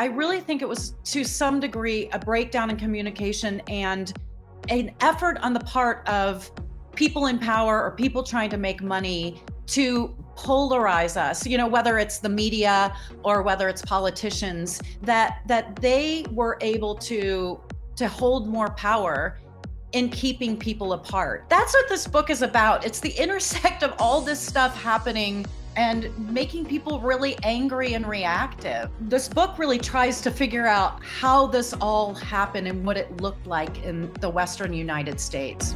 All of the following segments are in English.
I really think it was to some degree a breakdown in communication and an effort on the part of people in power or people trying to make money to polarize us you know whether it's the media or whether it's politicians that that they were able to to hold more power in keeping people apart. That's what this book is about. It's the intersect of all this stuff happening and making people really angry and reactive. This book really tries to figure out how this all happened and what it looked like in the Western United States.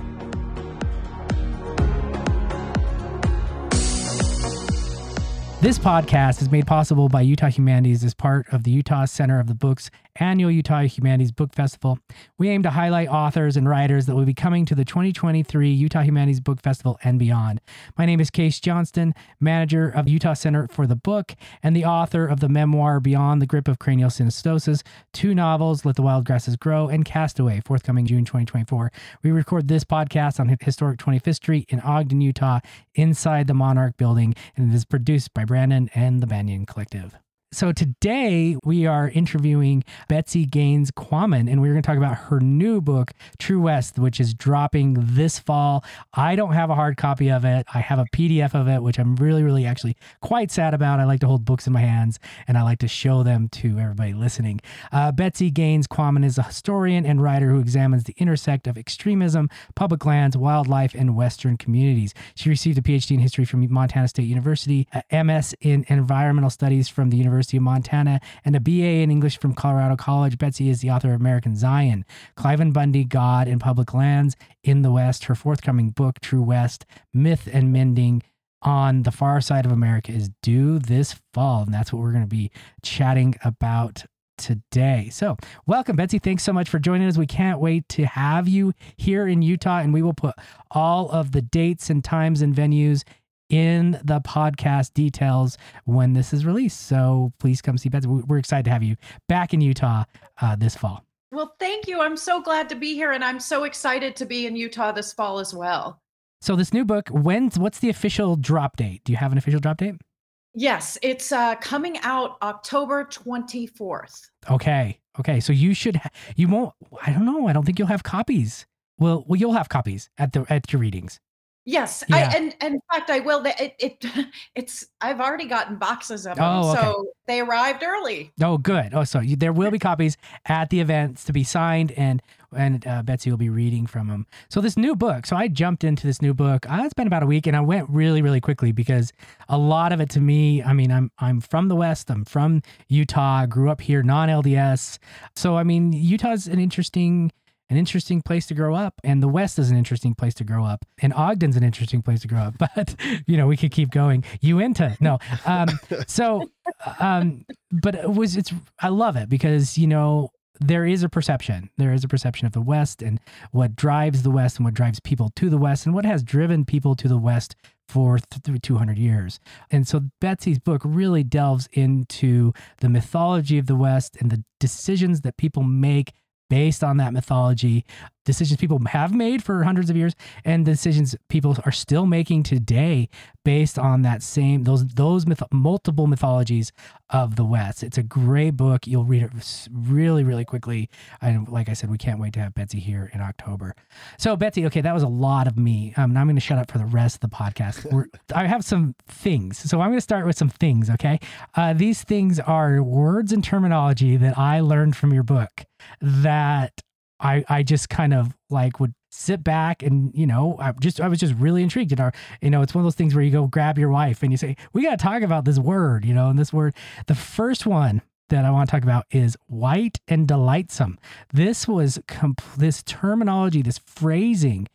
This podcast is made possible by Utah Humanities as part of the Utah Center of the Book's annual Utah Humanities Book Festival. We aim to highlight authors and writers that will be coming to the 2023 Utah Humanities Book Festival and beyond. My name is Kase Johnstun, manager of Utah Center for the Book and the author of the memoir Beyond the Grip of Craniosynostosis, two novels, Let the Wild Grasses Grow and Castaway, forthcoming June 2024. We record this podcast on historic 25th Street in Ogden, Utah, inside the Monarch Building, and it is produced by Brandon and the Banyan Collective. So today we are interviewing Betsy Gaines Quammen, and we're going to talk about her new book, True West, which is dropping this fall. I don't have a hard copy of it. I have a PDF of it, which I'm really, really actually quite sad about. I like to hold books in my hands and I like to show them to everybody listening. Uh, Betsy Gaines Quammen is a historian and writer who examines the intersect of extremism, public lands, wildlife, and Western communities. She received a PhD in history from Montana State University, a MS in environmental studies from the University University of Montana, and a BA in English from Colorado College. Betsy is the author of American Zion, Cliven Bundy, God and Public Lands in the West. Her forthcoming book, True West Myth and Mending on the far side of America, is due this fall. And that's what we're going to be chatting about today. So, welcome, Betsy. Thanks so much for joining us. We can't wait to have you here in Utah, and we will put all of the dates and times and venues in the podcast details when this is released. So please come see Betsy. We're excited to have you back in Utah uh, this fall. Well, thank you. I'm so glad to be here, and I'm so excited to be in Utah this fall as well. So this new book, when's what's the official drop date? Do you have an official drop date? Yes, it's uh, coming out October 24th. Okay. Okay. So you should ha- you won't I don't know. I don't think you'll have copies. Well, well you'll have copies at the at your readings. Yes, I and and in fact, I will. It it it's I've already gotten boxes of them, Oh, okay. so they arrived early. Oh, good. Oh, so you, there will be copies at the events to be signed, and and uh, Betsy will be reading from them. So this new book. So I jumped into this new book. Uh, it's been about a week, and I went really, really quickly because a lot of it to me. I mean, I'm I'm from the West. I'm from Utah. Grew up here, non LDS. So I mean, Utah's an interesting an interesting place to grow up and the west is an interesting place to grow up and ogden's an interesting place to grow up but you know we could keep going uinta no um so um but it was it's i love it because you know there is a perception there is a perception of the west and what drives the west and what drives people to the west and what has driven people to the west for th- 200 years. And so Betsy's book really delves into the mythology of the West and the decisions that people make based on that mythology, decisions people have made for hundreds of years, and decisions people are still making today based on that same those those myth- multiple mythologies of the West. It's a great book. You'll read it really really quickly. And like I said, we can't wait to have Betsy here in October. So Betsy, okay, that was a lot of me. Um, now I'm going to shut up for the rest of the podcast. We're, I have some things, so I'm going to start with some things. Okay, uh, these things are words and terminology that I learned from your book that I I just kind of like would sit back and you know I just I was just really intrigued and our you know it's one of those things where you go grab your wife and you say we got to talk about this word you know and this word the first one that I want to talk about is white and delightsome this was comp- this terminology this phrasing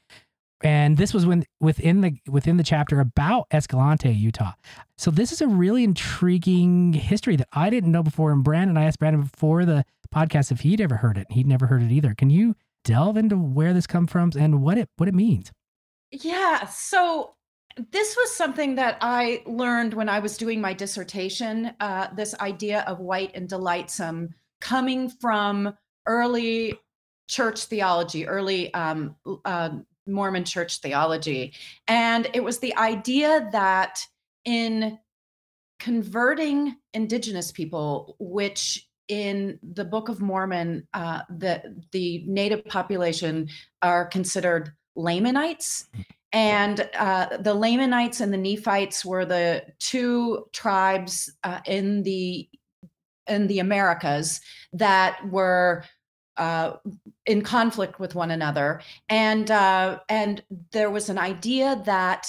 and this was when within the within the chapter about Escalante, Utah. So this is a really intriguing history that I didn't know before. And Brandon, I asked Brandon before the podcast if he'd ever heard it. He'd never heard it either. Can you delve into where this comes from and what it what it means? Yeah. So this was something that I learned when I was doing my dissertation. Uh, this idea of white and delightsome coming from early church theology, early um, uh, Mormon church theology. And it was the idea that in converting indigenous people, which in the Book of Mormon, uh, the the native population are considered Lamanites, and uh, the Lamanites and the Nephites were the two tribes uh, in the in the Americas that were uh, in conflict with one another, and uh, and there was an idea that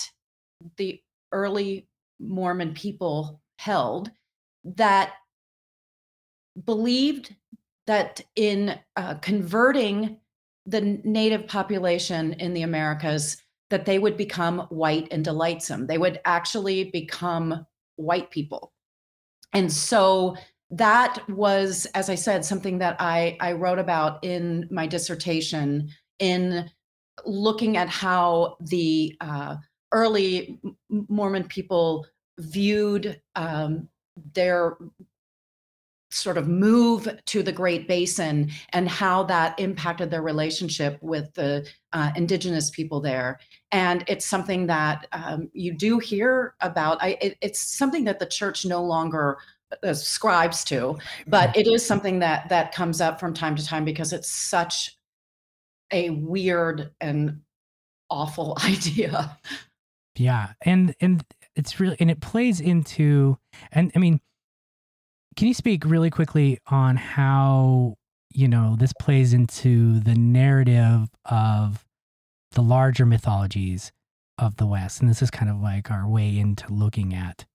the early Mormon people held that believed that in uh, converting the native population in the Americas, that they would become white and delightsome. They would actually become white people. And so that was, as I said, something that I, I wrote about in my dissertation in looking at how the uh, early Mormon people viewed um, their sort of move to the Great Basin and how that impacted their relationship with the uh, indigenous people there. And it's something that um, you do hear about. I, it, it's something that the church no longer ascribes to, but it is something that that comes up from time to time because it's such a weird and awful idea. Yeah, and and it's really and it plays into and I mean can you speak really quickly on how, you know, this plays into the narrative of the larger mythologies of the West? And this is kind of like our way into looking at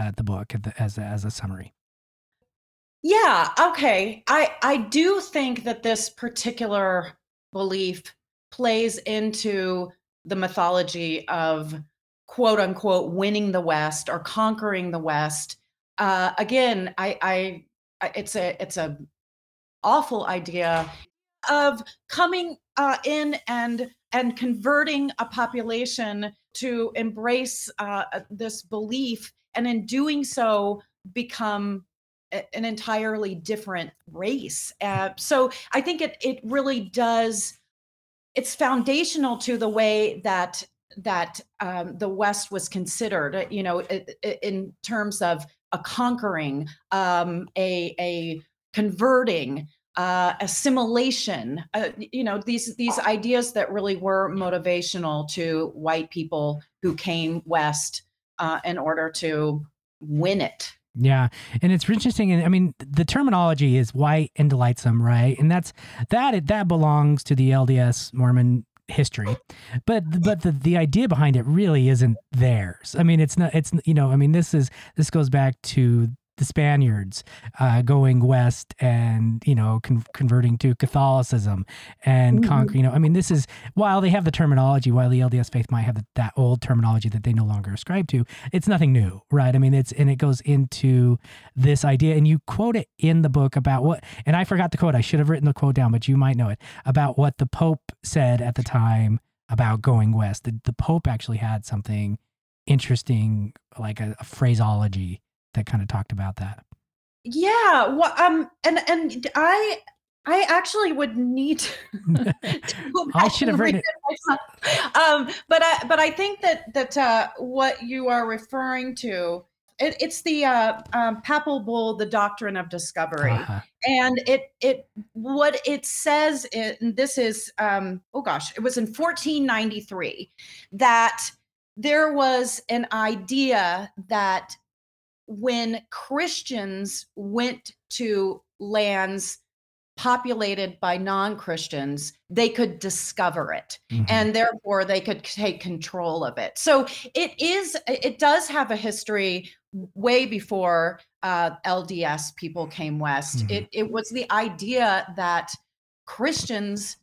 at the book as as a summary. Yeah, okay. I I do think that this particular belief plays into the mythology of quote unquote winning the West or conquering the West uh, again, I, I, it's a, it's a awful idea of coming uh, in and and converting a population to embrace uh, this belief, and in doing so, become an entirely different race. Uh, so I think it it really does. It's foundational to the way that that um, the West was considered. You know, in terms of a conquering, um, a a converting, uh, assimilation. Uh, you know these these ideas that really were motivational to white people who came west uh, in order to win it. Yeah, and it's interesting. And I mean, the terminology is white and delightsome, right? And that's that. That belongs to the LDS Mormon history but but the the idea behind it really isn't theirs. I mean it's not it's you know i mean this is this goes back to the Spaniards uh, going west and you know con- converting to Catholicism and mm-hmm. conquering. You know, I mean, this is while they have the terminology, while the LDS faith might have the, that old terminology that they no longer ascribe to, it's nothing new, right? I mean, it's and it goes into this idea, and you quote it in the book about what, and I forgot the quote. I should have written the quote down, but you might know it about what the Pope said at the time about going west. The, the Pope actually had something interesting, like a, a phraseology that kind of talked about that. Yeah, well, um, and and I I actually would need to, I should have written it. Um, but I but I think that that uh, what you are referring to it, it's the uh, um, papal bull, the doctrine of discovery, uh-huh. and it it what it says. and this is um, oh gosh, it was in 1493 that there was an idea that when Christians went to lands populated by non-christians they could discover it mm-hmm. and therefore they could take control of it so it is it does have a history way before uh, lds people came west mm-hmm. it, it was the idea that christians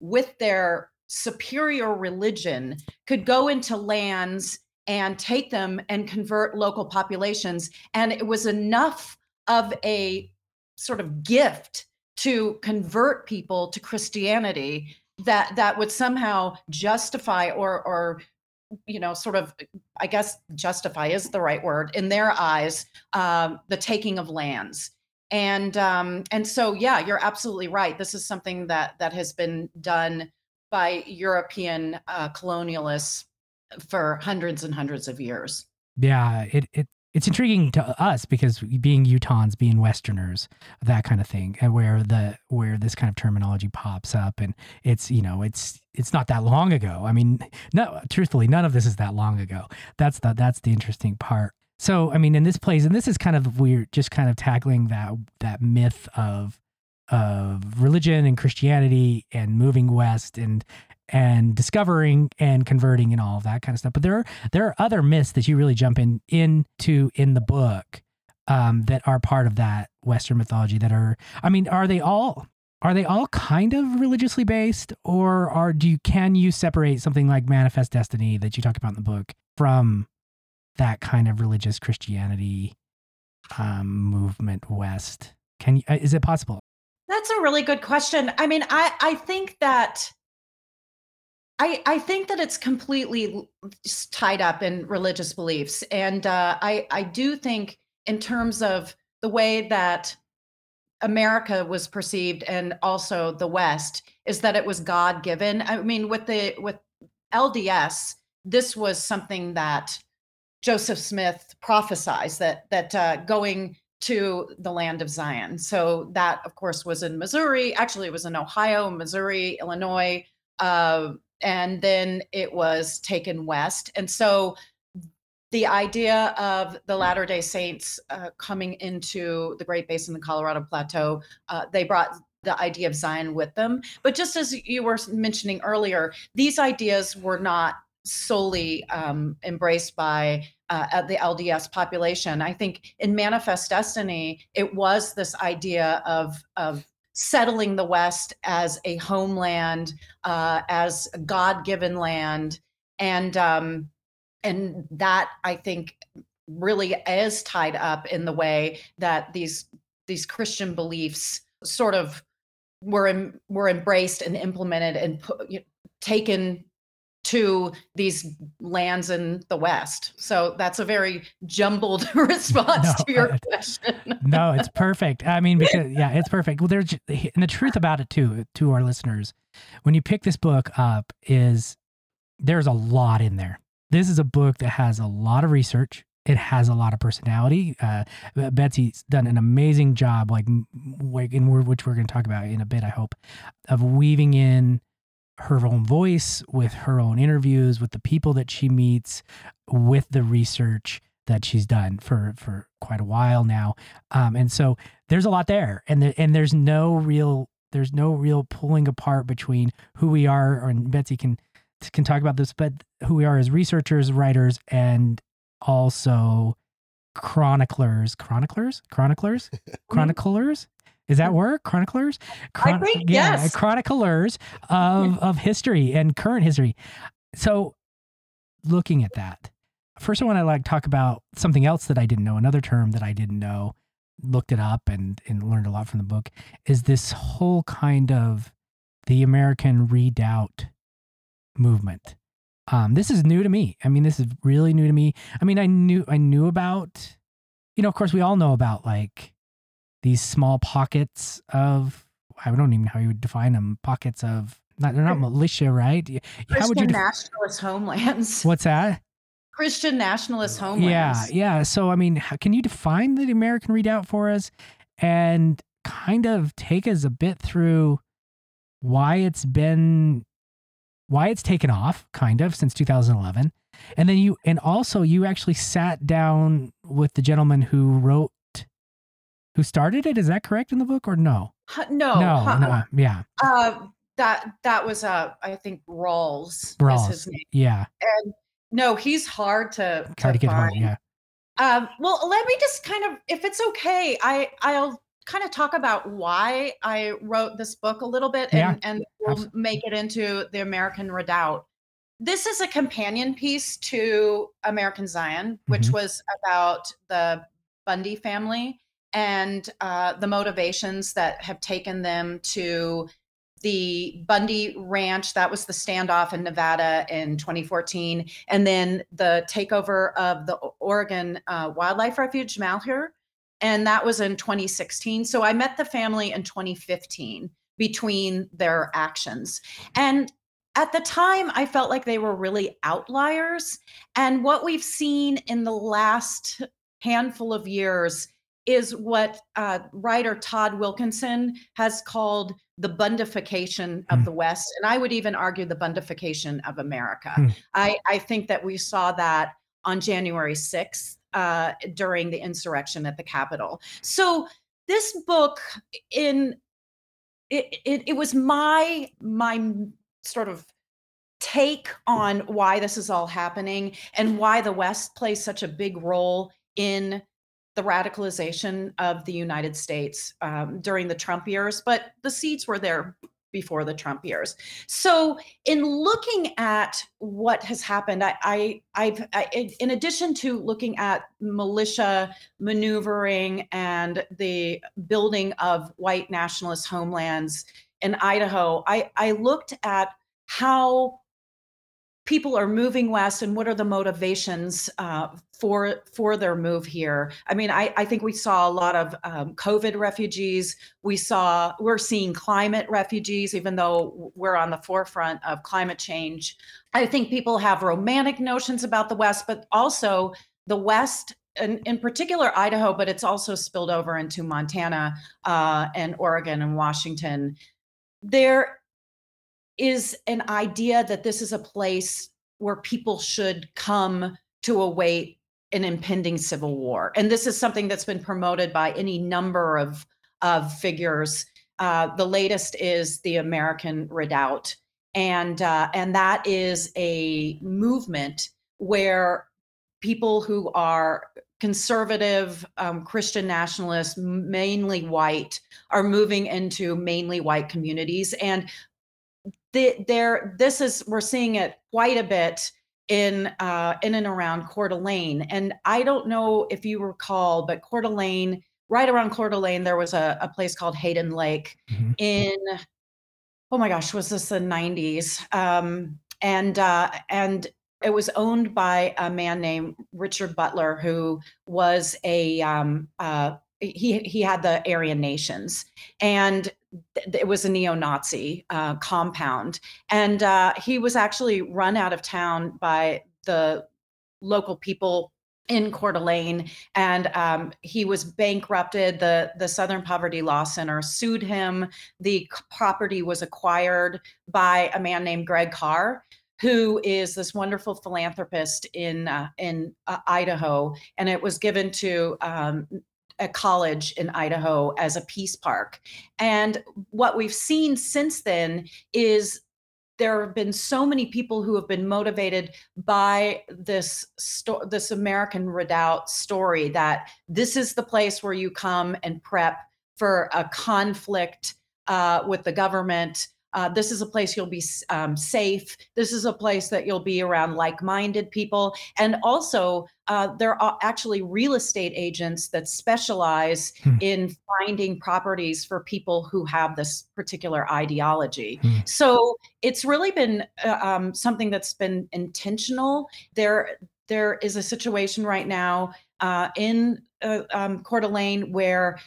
with their superior religion could go into lands and take them and convert local populations. And it was enough of a sort of gift to convert people to Christianity that that would somehow justify or or you know sort of I guess justify is the right word in their eyes um, the taking of lands. And um, and so yeah, you're absolutely right. This is something that that has been done by European uh, colonialists for hundreds and hundreds of years. Yeah, it it it's intriguing to us because being Utahns, being Westerners, that kind of thing, and where the where this kind of terminology pops up, and it's you know it's it's not that long ago. I mean, no, truthfully, none of this is that long ago. That's the that's the interesting part. So I mean, in this place, and this is kind of weird, just kind of tackling that that myth of of religion and Christianity and moving west and and discovering and converting and all of that kind of stuff. But there are there are other myths that you really jump in into in the book um, that are part of that Western mythology. That are, I mean, are they all are they all kind of religiously based, or are do you can you separate something like Manifest Destiny that you talk about in the book from that kind of religious Christianity um, movement west? Can you, uh, is it possible? That's a really good question. I mean, I I think that I, I think that it's completely tied up in religious beliefs. And uh, I, I do think, in terms of the way that America was perceived and also the West, is that it was God given. I mean, with the with LDS, this was something that Joseph Smith prophesied that that uh, going to the land of Zion. So that, of course, was in Missouri. Actually, it was in Ohio, Missouri, Illinois, uh, and then it was taken west. And so the idea of the Latter day Saints uh, coming into the Great Basin, the Colorado Plateau, uh, they brought the idea of Zion with them. But just as you were mentioning earlier, these ideas were not solely um, embraced by uh, the LDS population. I think in Manifest Destiny, it was this idea of of settling the West as a homeland, uh, as a God-given land, and um, and that I think really is tied up in the way that these these Christian beliefs sort of were were embraced and implemented and put, taken to these lands in the West. So that's a very jumbled response no, to your question. no, it's perfect. I mean, because yeah, it's perfect. Well, there's and the truth about it too, to our listeners, when you pick this book up, is there's a lot in there. This is a book that has a lot of research. It has a lot of personality. Uh, Betsy's done an amazing job, like, like in which we're going to talk about in a bit. I hope of weaving in her own voice, with her own interviews, with the people that she meets, with the research that she's done for for quite a while now. Um, and so there's a lot there, and the, and there's no real there's no real pulling apart between who we are, and Betsy can can talk about this, but who we are as researchers, writers, and also chroniclers, chroniclers, chroniclers, chroniclers. Is that word? Chroniclers? Chron- I think yeah, yes. Chroniclers of, of history and current history. So looking at that, first I want to like talk about something else that I didn't know, another term that I didn't know, looked it up and, and learned a lot from the book, is this whole kind of the American redoubt movement. Um, this is new to me. I mean, this is really new to me. I mean, I knew I knew about, you know, of course we all know about like these small pockets of I don't even know how you would define them. Pockets of not they're not militia, right? Christian how would you def- nationalist homelands? What's that? Christian nationalist homelands. Yeah, yeah. So I mean, how, can you define the American Redoubt for us, and kind of take us a bit through why it's been why it's taken off, kind of since 2011, and then you and also you actually sat down with the gentleman who wrote who started it. Is that correct in the book or no? No, no, huh. no yeah. Uh, that that was uh, I think Rawles. Rawles, his name. yeah. And no, he's hard to hard to, to get find. Home, yeah. Um, well, let me just kind of, if it's okay, I I'll kind of talk about why I wrote this book a little bit, and yeah, and we'll absolutely. make it into the American Redoubt. This is a companion piece to American Zion, which mm-hmm. was about the Bundy family and uh, the motivations that have taken them to the Bundy Ranch. That was the standoff in Nevada in 2014. And then the takeover of the Oregon uh, Wildlife Refuge, Malheur. And that was in 2016. So I met the family in 2015 between their actions. And at the time, I felt like they were really outliers. And what we've seen in the last handful of years is what uh, writer Todd Wilkinson has called the Bundyfication of Mm. the West. And I would even argue the Bundyfication of America. Hmm. I, I think that we saw that on January 6th uh, during the insurrection at the Capitol. So this book in it, it, it was my my sort of take on why this is all happening and why the West plays such a big role in the radicalization of the United States um, during the Trump years, but the seeds were there before the Trump years. So, in looking at what has happened, I, I, I've, I, in- addition to looking at militia maneuvering and the building of white nationalist homelands in Idaho, I, I looked at how people are moving west and what are the motivations uh, for for their move here? I mean i, I think we saw a lot of um, covid refugees. We saw we're seeing climate refugees even though we're on the forefront of climate change. I think people have romantic notions about the west but also the west and in particular idaho but it's also spilled over into montana uh, and oregon and washington. There is an idea that this is a place where people should come to await an impending civil war. And this is something that's been promoted by any number of, of figures. Uh, the latest is the American Redoubt. And, uh, and that is a movement where people who are conservative um, Christian nationalists, mainly white, are moving into mainly white communities. And the, there this is we're seeing it quite a bit in uh, in and around Coeur d'Alene. And I don't know if you recall, but Coeur d'Alene, right around Coeur d'Alene, there was a, a place called Hayden Lake Mhm. in oh my gosh, was this the 90s? Um, and uh, and it was owned by a man named Richard Butler, who was a um, uh, he he had the Aryan Nations, and it was a neo-Nazi uh, compound, and uh, he was actually run out of town by the local people in Coeur d'Alene, and um, he was bankrupted. the The Southern Poverty Law Center sued him. The property was acquired by a man named Greg Carr, who is this wonderful philanthropist in uh, in uh, Idaho, and it was given to um, a college in Idaho as a peace park. And what we've seen since then is there have been so many people who have been motivated by this sto- this American Redoubt story that this is the place where you come and prep for a conflict uh, with the government. Uh, this is a place you'll be um, safe. This is a place that you'll be around like-minded people, and also uh, there are actually real estate agents that specialize Hmm. in finding properties for people who have this particular ideology. Hmm. So it's really been uh, um, something that's been intentional. There, there is a situation right now uh, in uh, um, Coeur d'Alene where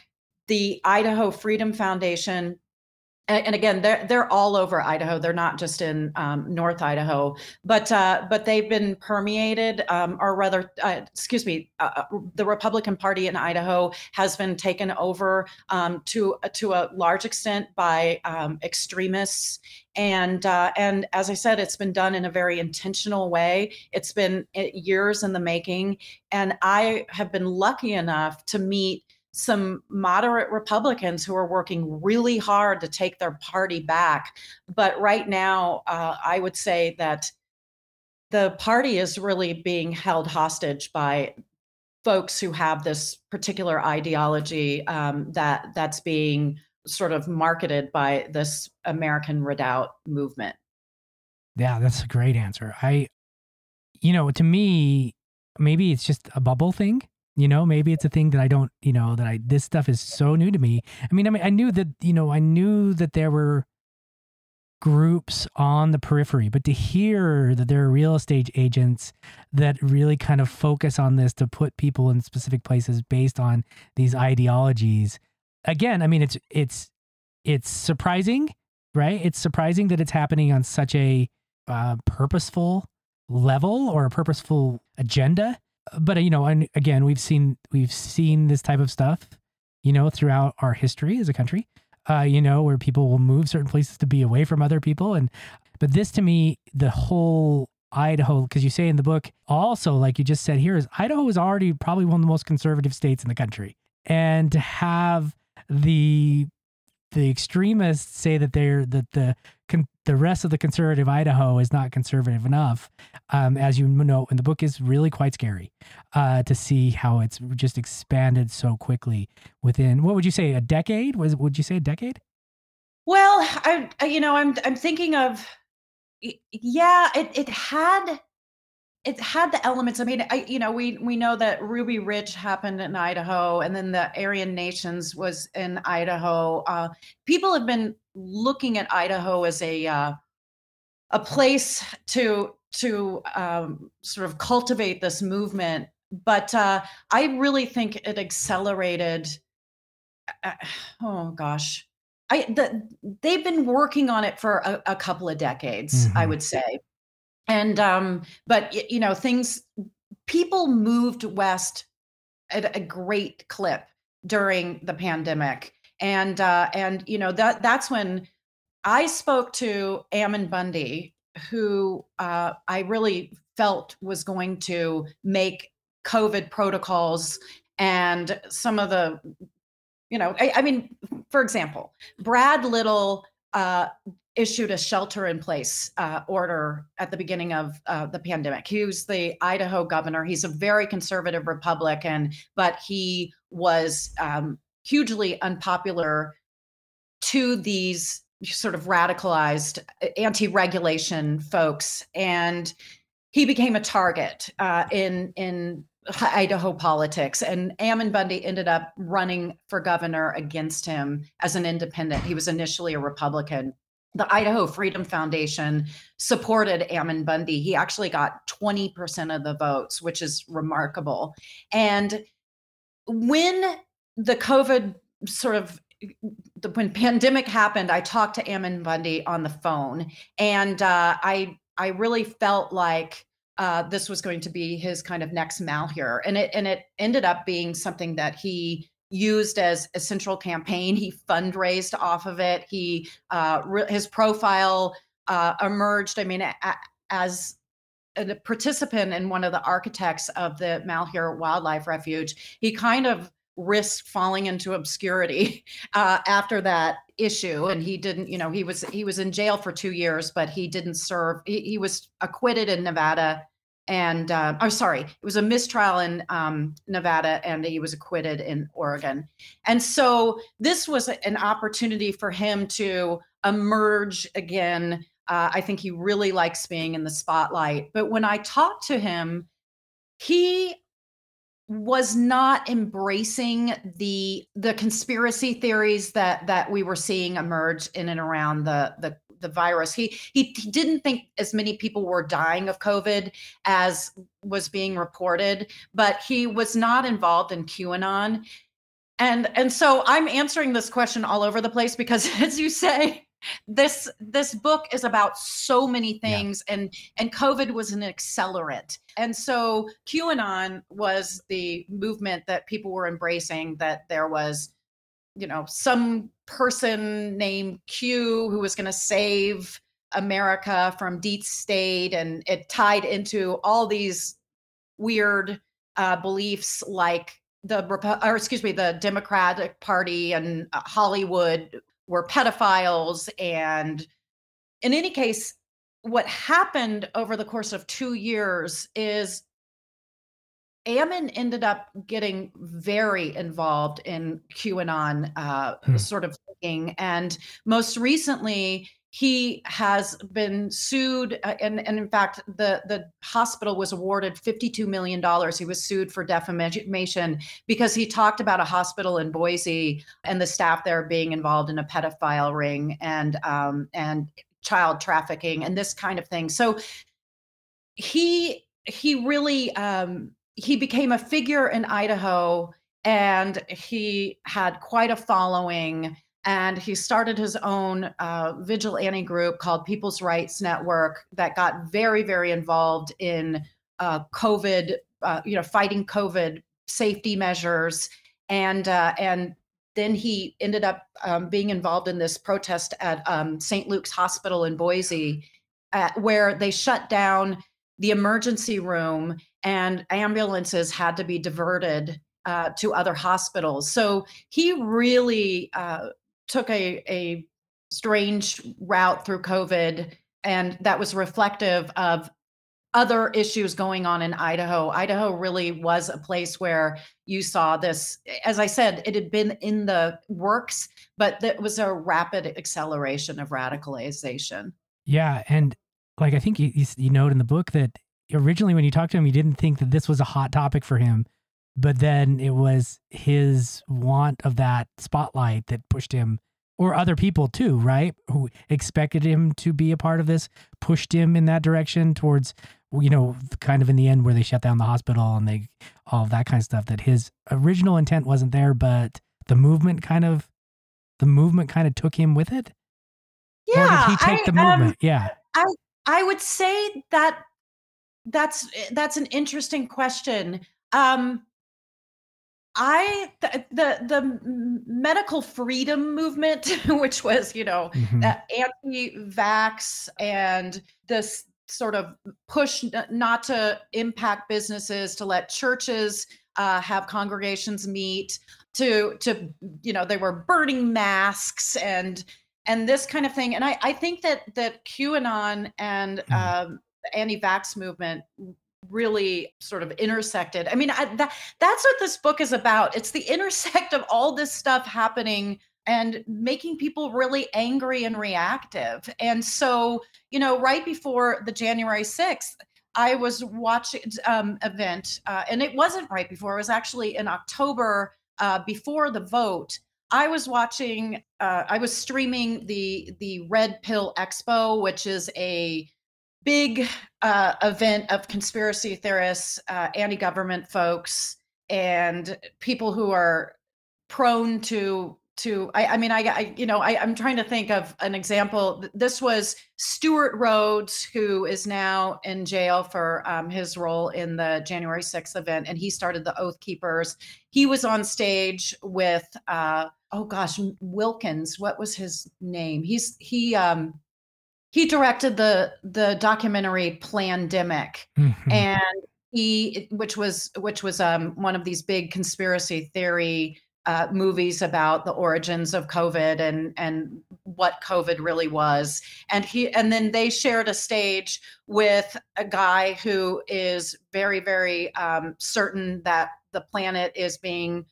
the Idaho Freedom Foundation and, again they're they're all over idaho. They're not just in um, north idaho. But uh, but they've been permeated um, or rather uh, excuse me uh, uh, the republican party in idaho has been taken over um, to to a large extent by um, extremists. And uh, and as i said it's been done in a very intentional way. It's been uh, years in the making. And i have been lucky enough to meet some moderate Republicans who are working really hard to take their party back. But right now, uh, I would say that the party is really being held hostage by folks who have this particular ideology um, that that's being sort of marketed by this American Redoubt movement. Yeah, that's a great answer. I, you know, to me, maybe it's just a bubble thing. You know, maybe it's a thing that I don't, you know, that I this stuff is so new to me. I mean, I mean, I knew that, you know, I knew that there were groups on the periphery, but to hear that there are real estate agents that really kind of focus on this to put people in specific places based on these ideologies. Again, I mean, it's it's it's surprising, right? It's surprising that it's happening on such a uh, purposeful level or a purposeful agenda but you know, and again, we've seen we've seen this type of stuff, you know, throughout our history as a country. Uh, you know, where people will move certain places to be away from other people, and but this to me, the whole Idaho, because you say in the book also, like you just said here, is Idaho is already probably one of the most conservative states in the country, and to have the the extremists say that they're that the con, the rest of the conservative Idaho is not conservative enough, um, as you know, in the book is really quite scary uh, to see how it's just expanded so quickly within what would you say a decade? Was would you say a decade? Well, I, I you know I'm I'm thinking of yeah it it had it had the elements. I mean, I you know we we know that Ruby Ridge happened in Idaho, and then the Aryan Nations was in Idaho. Uh, people have been looking at Idaho as a uh, a place to to um, sort of cultivate this movement, but uh, I really think it accelerated. Uh, oh gosh, I the, they've been working on it for a, a couple of decades, mm-hmm. I would say and um but you know things people moved west at a great clip during the pandemic and uh and you know that that's when i spoke to ammon bundy who uh i really felt was going to make covid protocols and some of the you know i, I mean for example brad little uh, issued a shelter in place uh, order at the beginning of uh, the pandemic. He was the Idaho governor. He's a very conservative Republican, but he was um, hugely unpopular to these sort of radicalized uh, anti-regulation folks, and he became a target uh, in in Idaho politics. And Ammon Bundy ended up running for governor against him as an independent. He was initially a Republican the Idaho Freedom Foundation supported Ammon Bundy. He actually got 20% of the votes, which is remarkable. And when the COVID sort of the, when pandemic happened, I talked to Ammon Bundy on the phone, and uh, I I really felt like uh, this was going to be his kind of next Malheur, and it and it ended up being something that he used as a central campaign. He fundraised off of it. He uh, re- his profile uh, emerged. I mean, a- as a participant and one of the architects of the Malheur Wildlife Refuge, he kind of risked falling into obscurity uh, after that issue. And he didn't you know he was he was in jail for two years but he didn't serve he, he was acquitted in nevada and uh, oh sorry it was a mistrial in um, nevada and he was acquitted in oregon. And so this was an opportunity for him to emerge again. Uh, i think he really likes being in the spotlight. But when i talked to him he was not embracing the the conspiracy theories that that we were seeing emerge in and around the the the virus. He, he he didn't think as many people were dying of COVID as was being reported, but he was not involved in QAnon. And and so I'm answering this question all over the place because as you say, this this book is about so many things yeah. and and covid was an accelerant and so qanon was the movement that people were embracing that there was you know some person named Q who was going to save America from deep state, and it tied into all these weird uh, beliefs like the or excuse me the Democratic Party and uh, Hollywood were pedophiles, and in any case, what happened over the course of two years is Ammon ended up getting very involved in QAnon uh, hmm. sort of thinking. And most recently, he has been sued. Uh, and, and in fact, the, the hospital was awarded $52 million. He was sued for defamation because he talked about a hospital in Boise and the staff there being involved in a pedophile ring and, um, and child trafficking and this kind of thing. So he he really um, he became a figure in Idaho and he had quite a following. And he started his own uh, vigilante group called People's Rights Network that got very, very involved in uh, COVID uh, you know fighting COVID safety measures, and uh, and then he ended up um, being involved in this protest at um, St. Luke's Hospital in Boise, at, where they shut down the emergency room and ambulances had to be diverted uh, to other hospitals. So he really uh, took a, a strange route through COVID, and that was reflective of other issues going on in Idaho. Idaho really was a place where you saw this. As I said, it had been in the works, but it was a rapid acceleration of radicalization. Yeah, and like I think you, you, you note in the book that originally when you talked to him, you didn't think that this was a hot topic for him, but then it was his want of that spotlight that pushed him or other people too, right? Who expected him to be a part of this, pushed him in that direction towards, you know, kind of in the end where they shut down the hospital and they all of that kind of stuff. That his original intent wasn't there, but the movement kind of, the movement kind of took him with it. Yeah, or did he take I, the movement? Um, yeah, I I would say that that's that's an interesting question. Um, I the, the, the medical freedom movement, which was you know mm-hmm. anti-vax and this sort of push not to impact businesses, to let churches uh, have congregations meet, to to you know they were burning masks and and this kind of thing. And I I think that that QAnon and mm-hmm. um, the anti-vax movement really sort of intersected. I mean, I, that that's what this book is about. It's the intersect of all this stuff happening and making people really angry and reactive. And so, you know, right before the January 6th, I was watching um event, uh, and it wasn't right before. It was actually in October uh, before the vote. I was watching. Uh, I was streaming the the Red Pill Expo, which is a big uh, event of conspiracy theorists, uh, anti government folks, and people who are prone to to I, I mean I, I, you know I, I'm trying to think of an example. This was Stewart Rhodes, who is now in jail for um, his role in the January 6th event, and he started the Oath Keepers. He was on stage with uh, oh gosh Wilkins. What was his name? He's he um, he directed the the documentary Plandemic, mm-hmm. and he which was which was um, one of these big conspiracy theory uh, movies about the origins of COVID and and what COVID really was. And he and then they shared a stage with a guy who is very very um, certain that the planet is being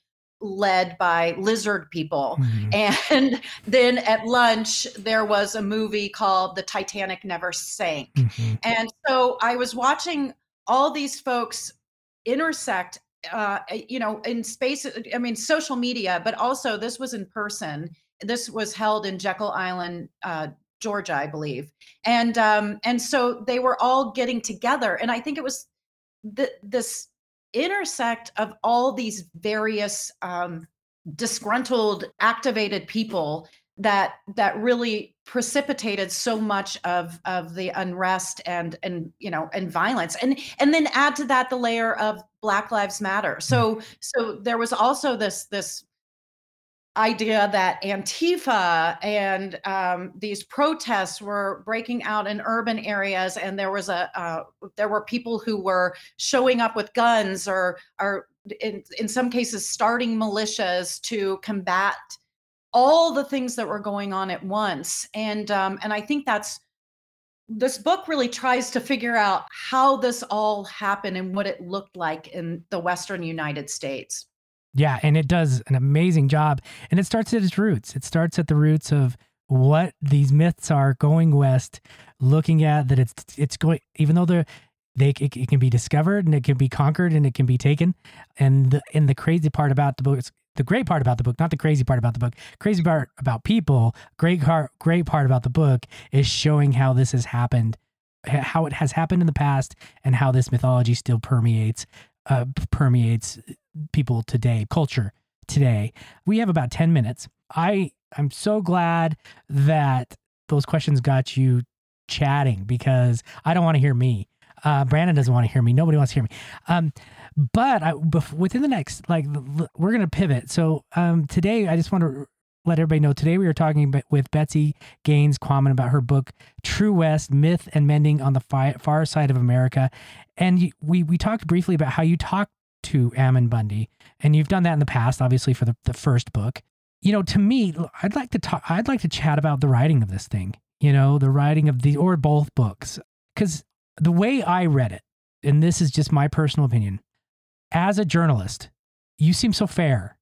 led by lizard people. Mm-hmm. And then at lunch, there was a movie called The Titanic Never Sank. Mm-hmm. And so I was watching all these folks intersect uh, you know, in space, I mean, social media, but also this was in person. This was held in Jekyll Island, uh, Georgia, I believe. And um, and so they were all getting together. And I think it was the, this intersect of all these various um, disgruntled activated people that that really precipitated so much of of the unrest and and you know and violence and and then add to that the layer of black lives matter so mm. so there was also this this idea that Antifa and um, these protests were breaking out in urban areas, and there was a uh, there were people who were showing up with guns or or in in some cases starting militias to combat all the things that were going on at once. And um, and I think that's this book really tries to figure out how this all happened and what it looked like in the Western United States. Yeah, and it does an amazing job. And it starts at its roots. It starts at the roots of what these myths are going west, looking at that it's it's going even though they're they it, it can be discovered and it can be conquered and it can be taken. And the and the crazy part about the book the great part about the book, not the crazy part about the book, crazy part about people, great part great part about the book is showing how this has happened, how it has happened in the past and how this mythology still permeates uh, permeates people today, culture today. We have about 10 minutes. I I'm so glad that those questions got you chatting because I don't want to hear me. Uh, Brandon doesn't want to hear me. Nobody wants to hear me. Um, but I, within the next, like, we're going to pivot. So um, today, I just want to let everybody know today we were talking with Betsy Gaines Quammen about her book True West Myth and Mending on the Far Side of America. And we, we talked briefly about how you talked to Ammon Bundy, and you've done that in the past, obviously, for the, the first book. You know, to me, I'd like to talk, I'd like to chat about the writing of this thing, you know, the writing of the, or both books. Because the way I read it, and this is just my personal opinion, as a journalist, you seem so fair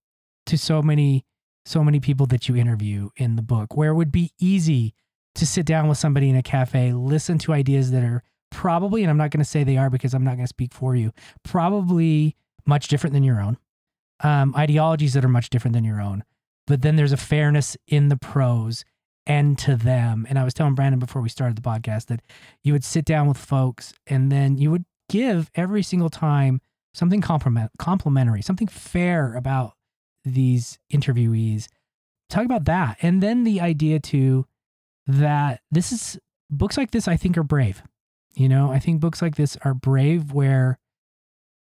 to so many so many people that you interview in the book where it would be easy to sit down with somebody in a cafe, listen to ideas that are probably, and I'm not going to say they are because I'm not going to speak for you, probably much different than your own, um, ideologies that are much different than your own. But then there's a fairness in the prose and to them. And I was telling Brandon before we started the podcast that you would sit down with folks and then you would give every single time something compliment, complimentary, something fair about these interviewees. Talk about that. And then the idea too that this is books like this, I think, are brave. You know, I think books like this are brave where,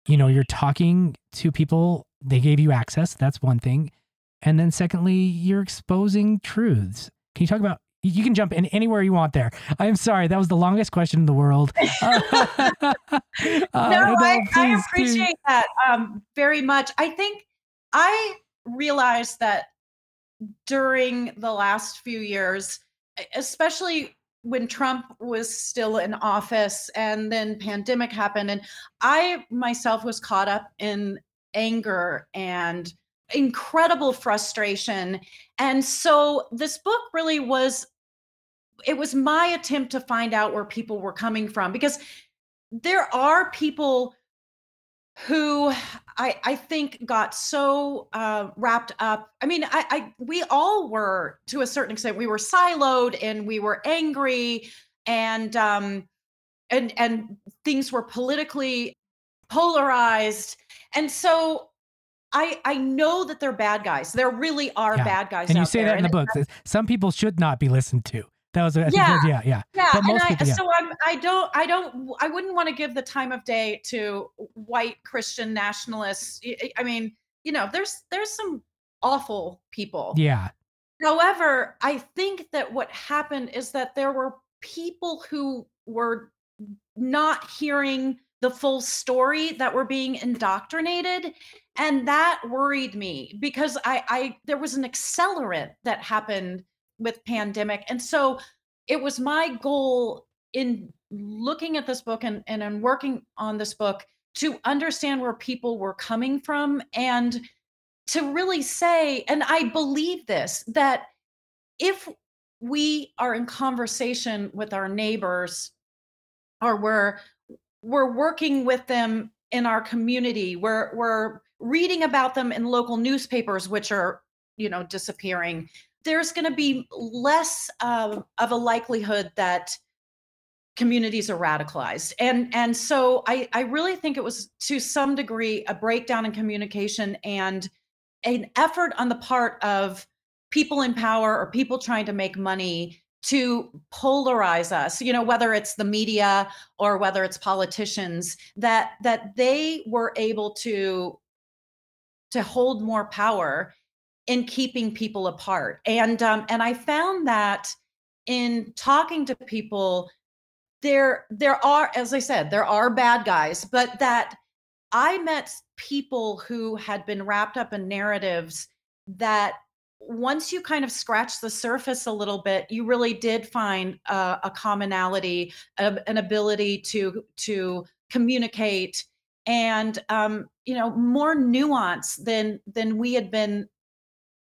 you know, you're talking to people, they gave you access. That's one thing. And then secondly, you're exposing truths. Can you talk about you can jump in anywhere you want there. I'm sorry, that was the longest question in the world. uh, no, I, I, appreciate do. that um, very much. I think I realized that during the last few years, especially when Trump was still in office and then pandemic happened and I myself was caught up in anger and incredible frustration. And so this book really was it was my attempt to find out where people were coming from because there are people who I, I think got so uh, wrapped up. I mean, I, I we all were to a certain extent. We were siloed and we were angry, and um, and and things were politically polarized, and so I I know that they're bad guys. There really are yeah. bad guys. And you say that in the book. Some people should not be listened to. That was a, yeah, yeah, yeah. Yeah, and I, people, yeah. so I'm, I don't, I don't, I wouldn't want to give the time of day to white Christian nationalists. I mean, you know, there's there's some awful people. Yeah. However, I think that what happened is that there were people who were not hearing the full story that were being indoctrinated and that worried me because I I there was an accelerant that happened with pandemic. And so it was my goal in looking at this book and, and in working on this book to understand where people were coming from and to really say, and I believe this, that if we are in conversation with our neighbors or we're we're working with them in our community we're we're reading about them in local newspapers which are you know disappearing there's going to be less um, of a likelihood that communities are radicalized. And and so I, I really think it was to some degree a breakdown in communication and an effort on the part of people in power or people trying to make money to polarize us you know whether it's the media or whether it's politicians that that they were able to to hold more power in keeping people apart. And um, and I found that in talking to people, there there are, as I said, there are bad guys, but that I met people who had been wrapped up in narratives that once you kind of scratch the surface a little bit, you really did find uh, a commonality, a, an ability to to communicate, and um, you know more nuance than than we had been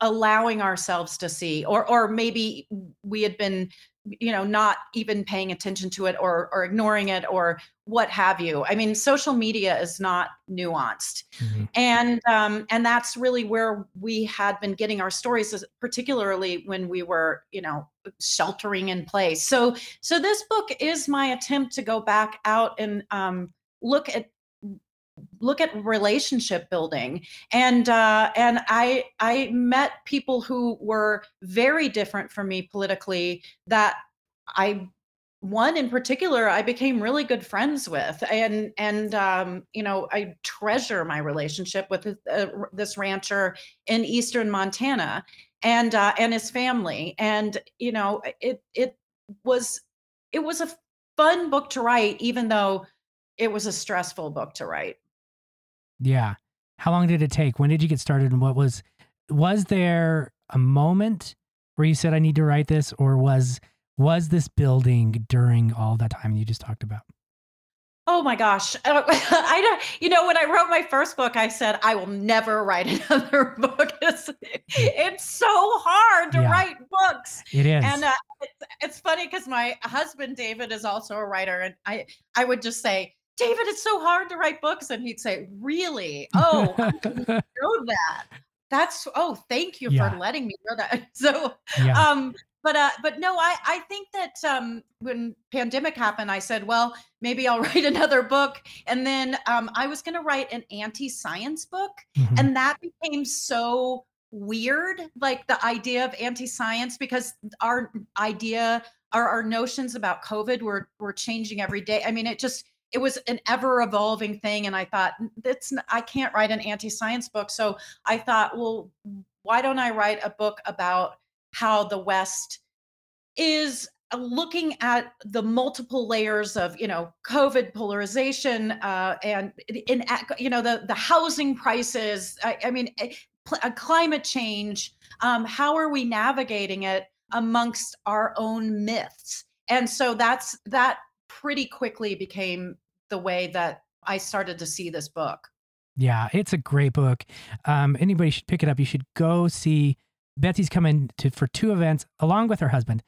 allowing ourselves to see or or maybe we had been you know not even paying attention to it or or ignoring it or what have you. I mean social media is not nuanced. Mm-hmm. and um and that's really where we had been getting our stories particularly when we were you know sheltering in place. So so this book is my attempt to go back out and um look at look at relationship building. And uh, and i i met people who were very different from me politically that i one in particular I became really good friends with, and and um, you know I treasure my relationship with uh, this rancher in eastern Montana, and uh, and his family, and you know it it was it was a fun book to write, even though it was a stressful book to write. Yeah. How long did it take? When did you get started? And what was was there a moment where you said I need to write this, or was was this building during all that time you just talked about? Oh my gosh. I don't, you know, when I wrote my first book, I said, I will never write another book. It's, it's so hard to yeah, write books. It is. And uh, it's, it's funny because my husband, David, is also a writer. And I, I would just say, David, it's so hard to write books. And he'd say, Really? Oh, I didn't know that. That's, oh, thank you yeah. for letting me know that. So, yeah. um, but uh but no i i think that um when pandemic happened i said well maybe i'll write another book and then um i was going to write an anti-science book mm-hmm. and that became so weird like the idea of anti-science because our idea our, our notions about covid were were changing every day i mean it just it was an ever evolving thing and i thought that's i can't write an anti-science book. So i thought well why don't i write a book about how the West is uh, looking at the multiple layers of you know covid polarization uh, and in you know the the housing prices i, I mean a, eh, a climate change um, how are we navigating it amongst our own myths? And so that's that pretty quickly became the way that i started to see this book yeah it's a great book um, anybody should pick it up you should go see Betsy's coming to for two events along with her husband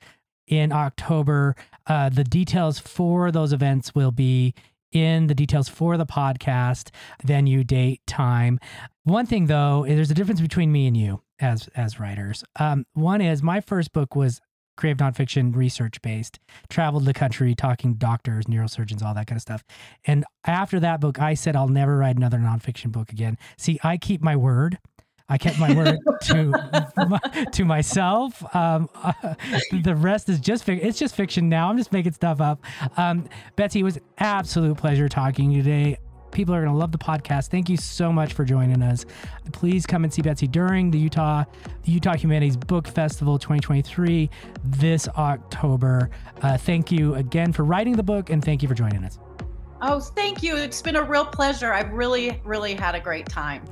in October. Uh, the details for those events will be in the details for the podcast, venue, date, time. One thing though, there's a difference between me and you as as writers. Um, one is my first book was creative nonfiction research based, traveled the country talking doctors, neurosurgeons, all that kind of stuff. And after that book, I said I'll never write another nonfiction book again. See, I keep my word. I kept my word to to myself. Um, uh, the rest is just it's just fiction now. I'm just making stuff up. Um, Betsy, it was absolute pleasure talking to you today. People are going to love the podcast. Thank you so much for joining us. Please come and see Betsy during the Utah the Utah Humanities Book Festival 2023 this October. Uh, thank you again for writing the book, and thank you for joining us. Oh, thank you. It's been a real pleasure. I've really, really had a great time.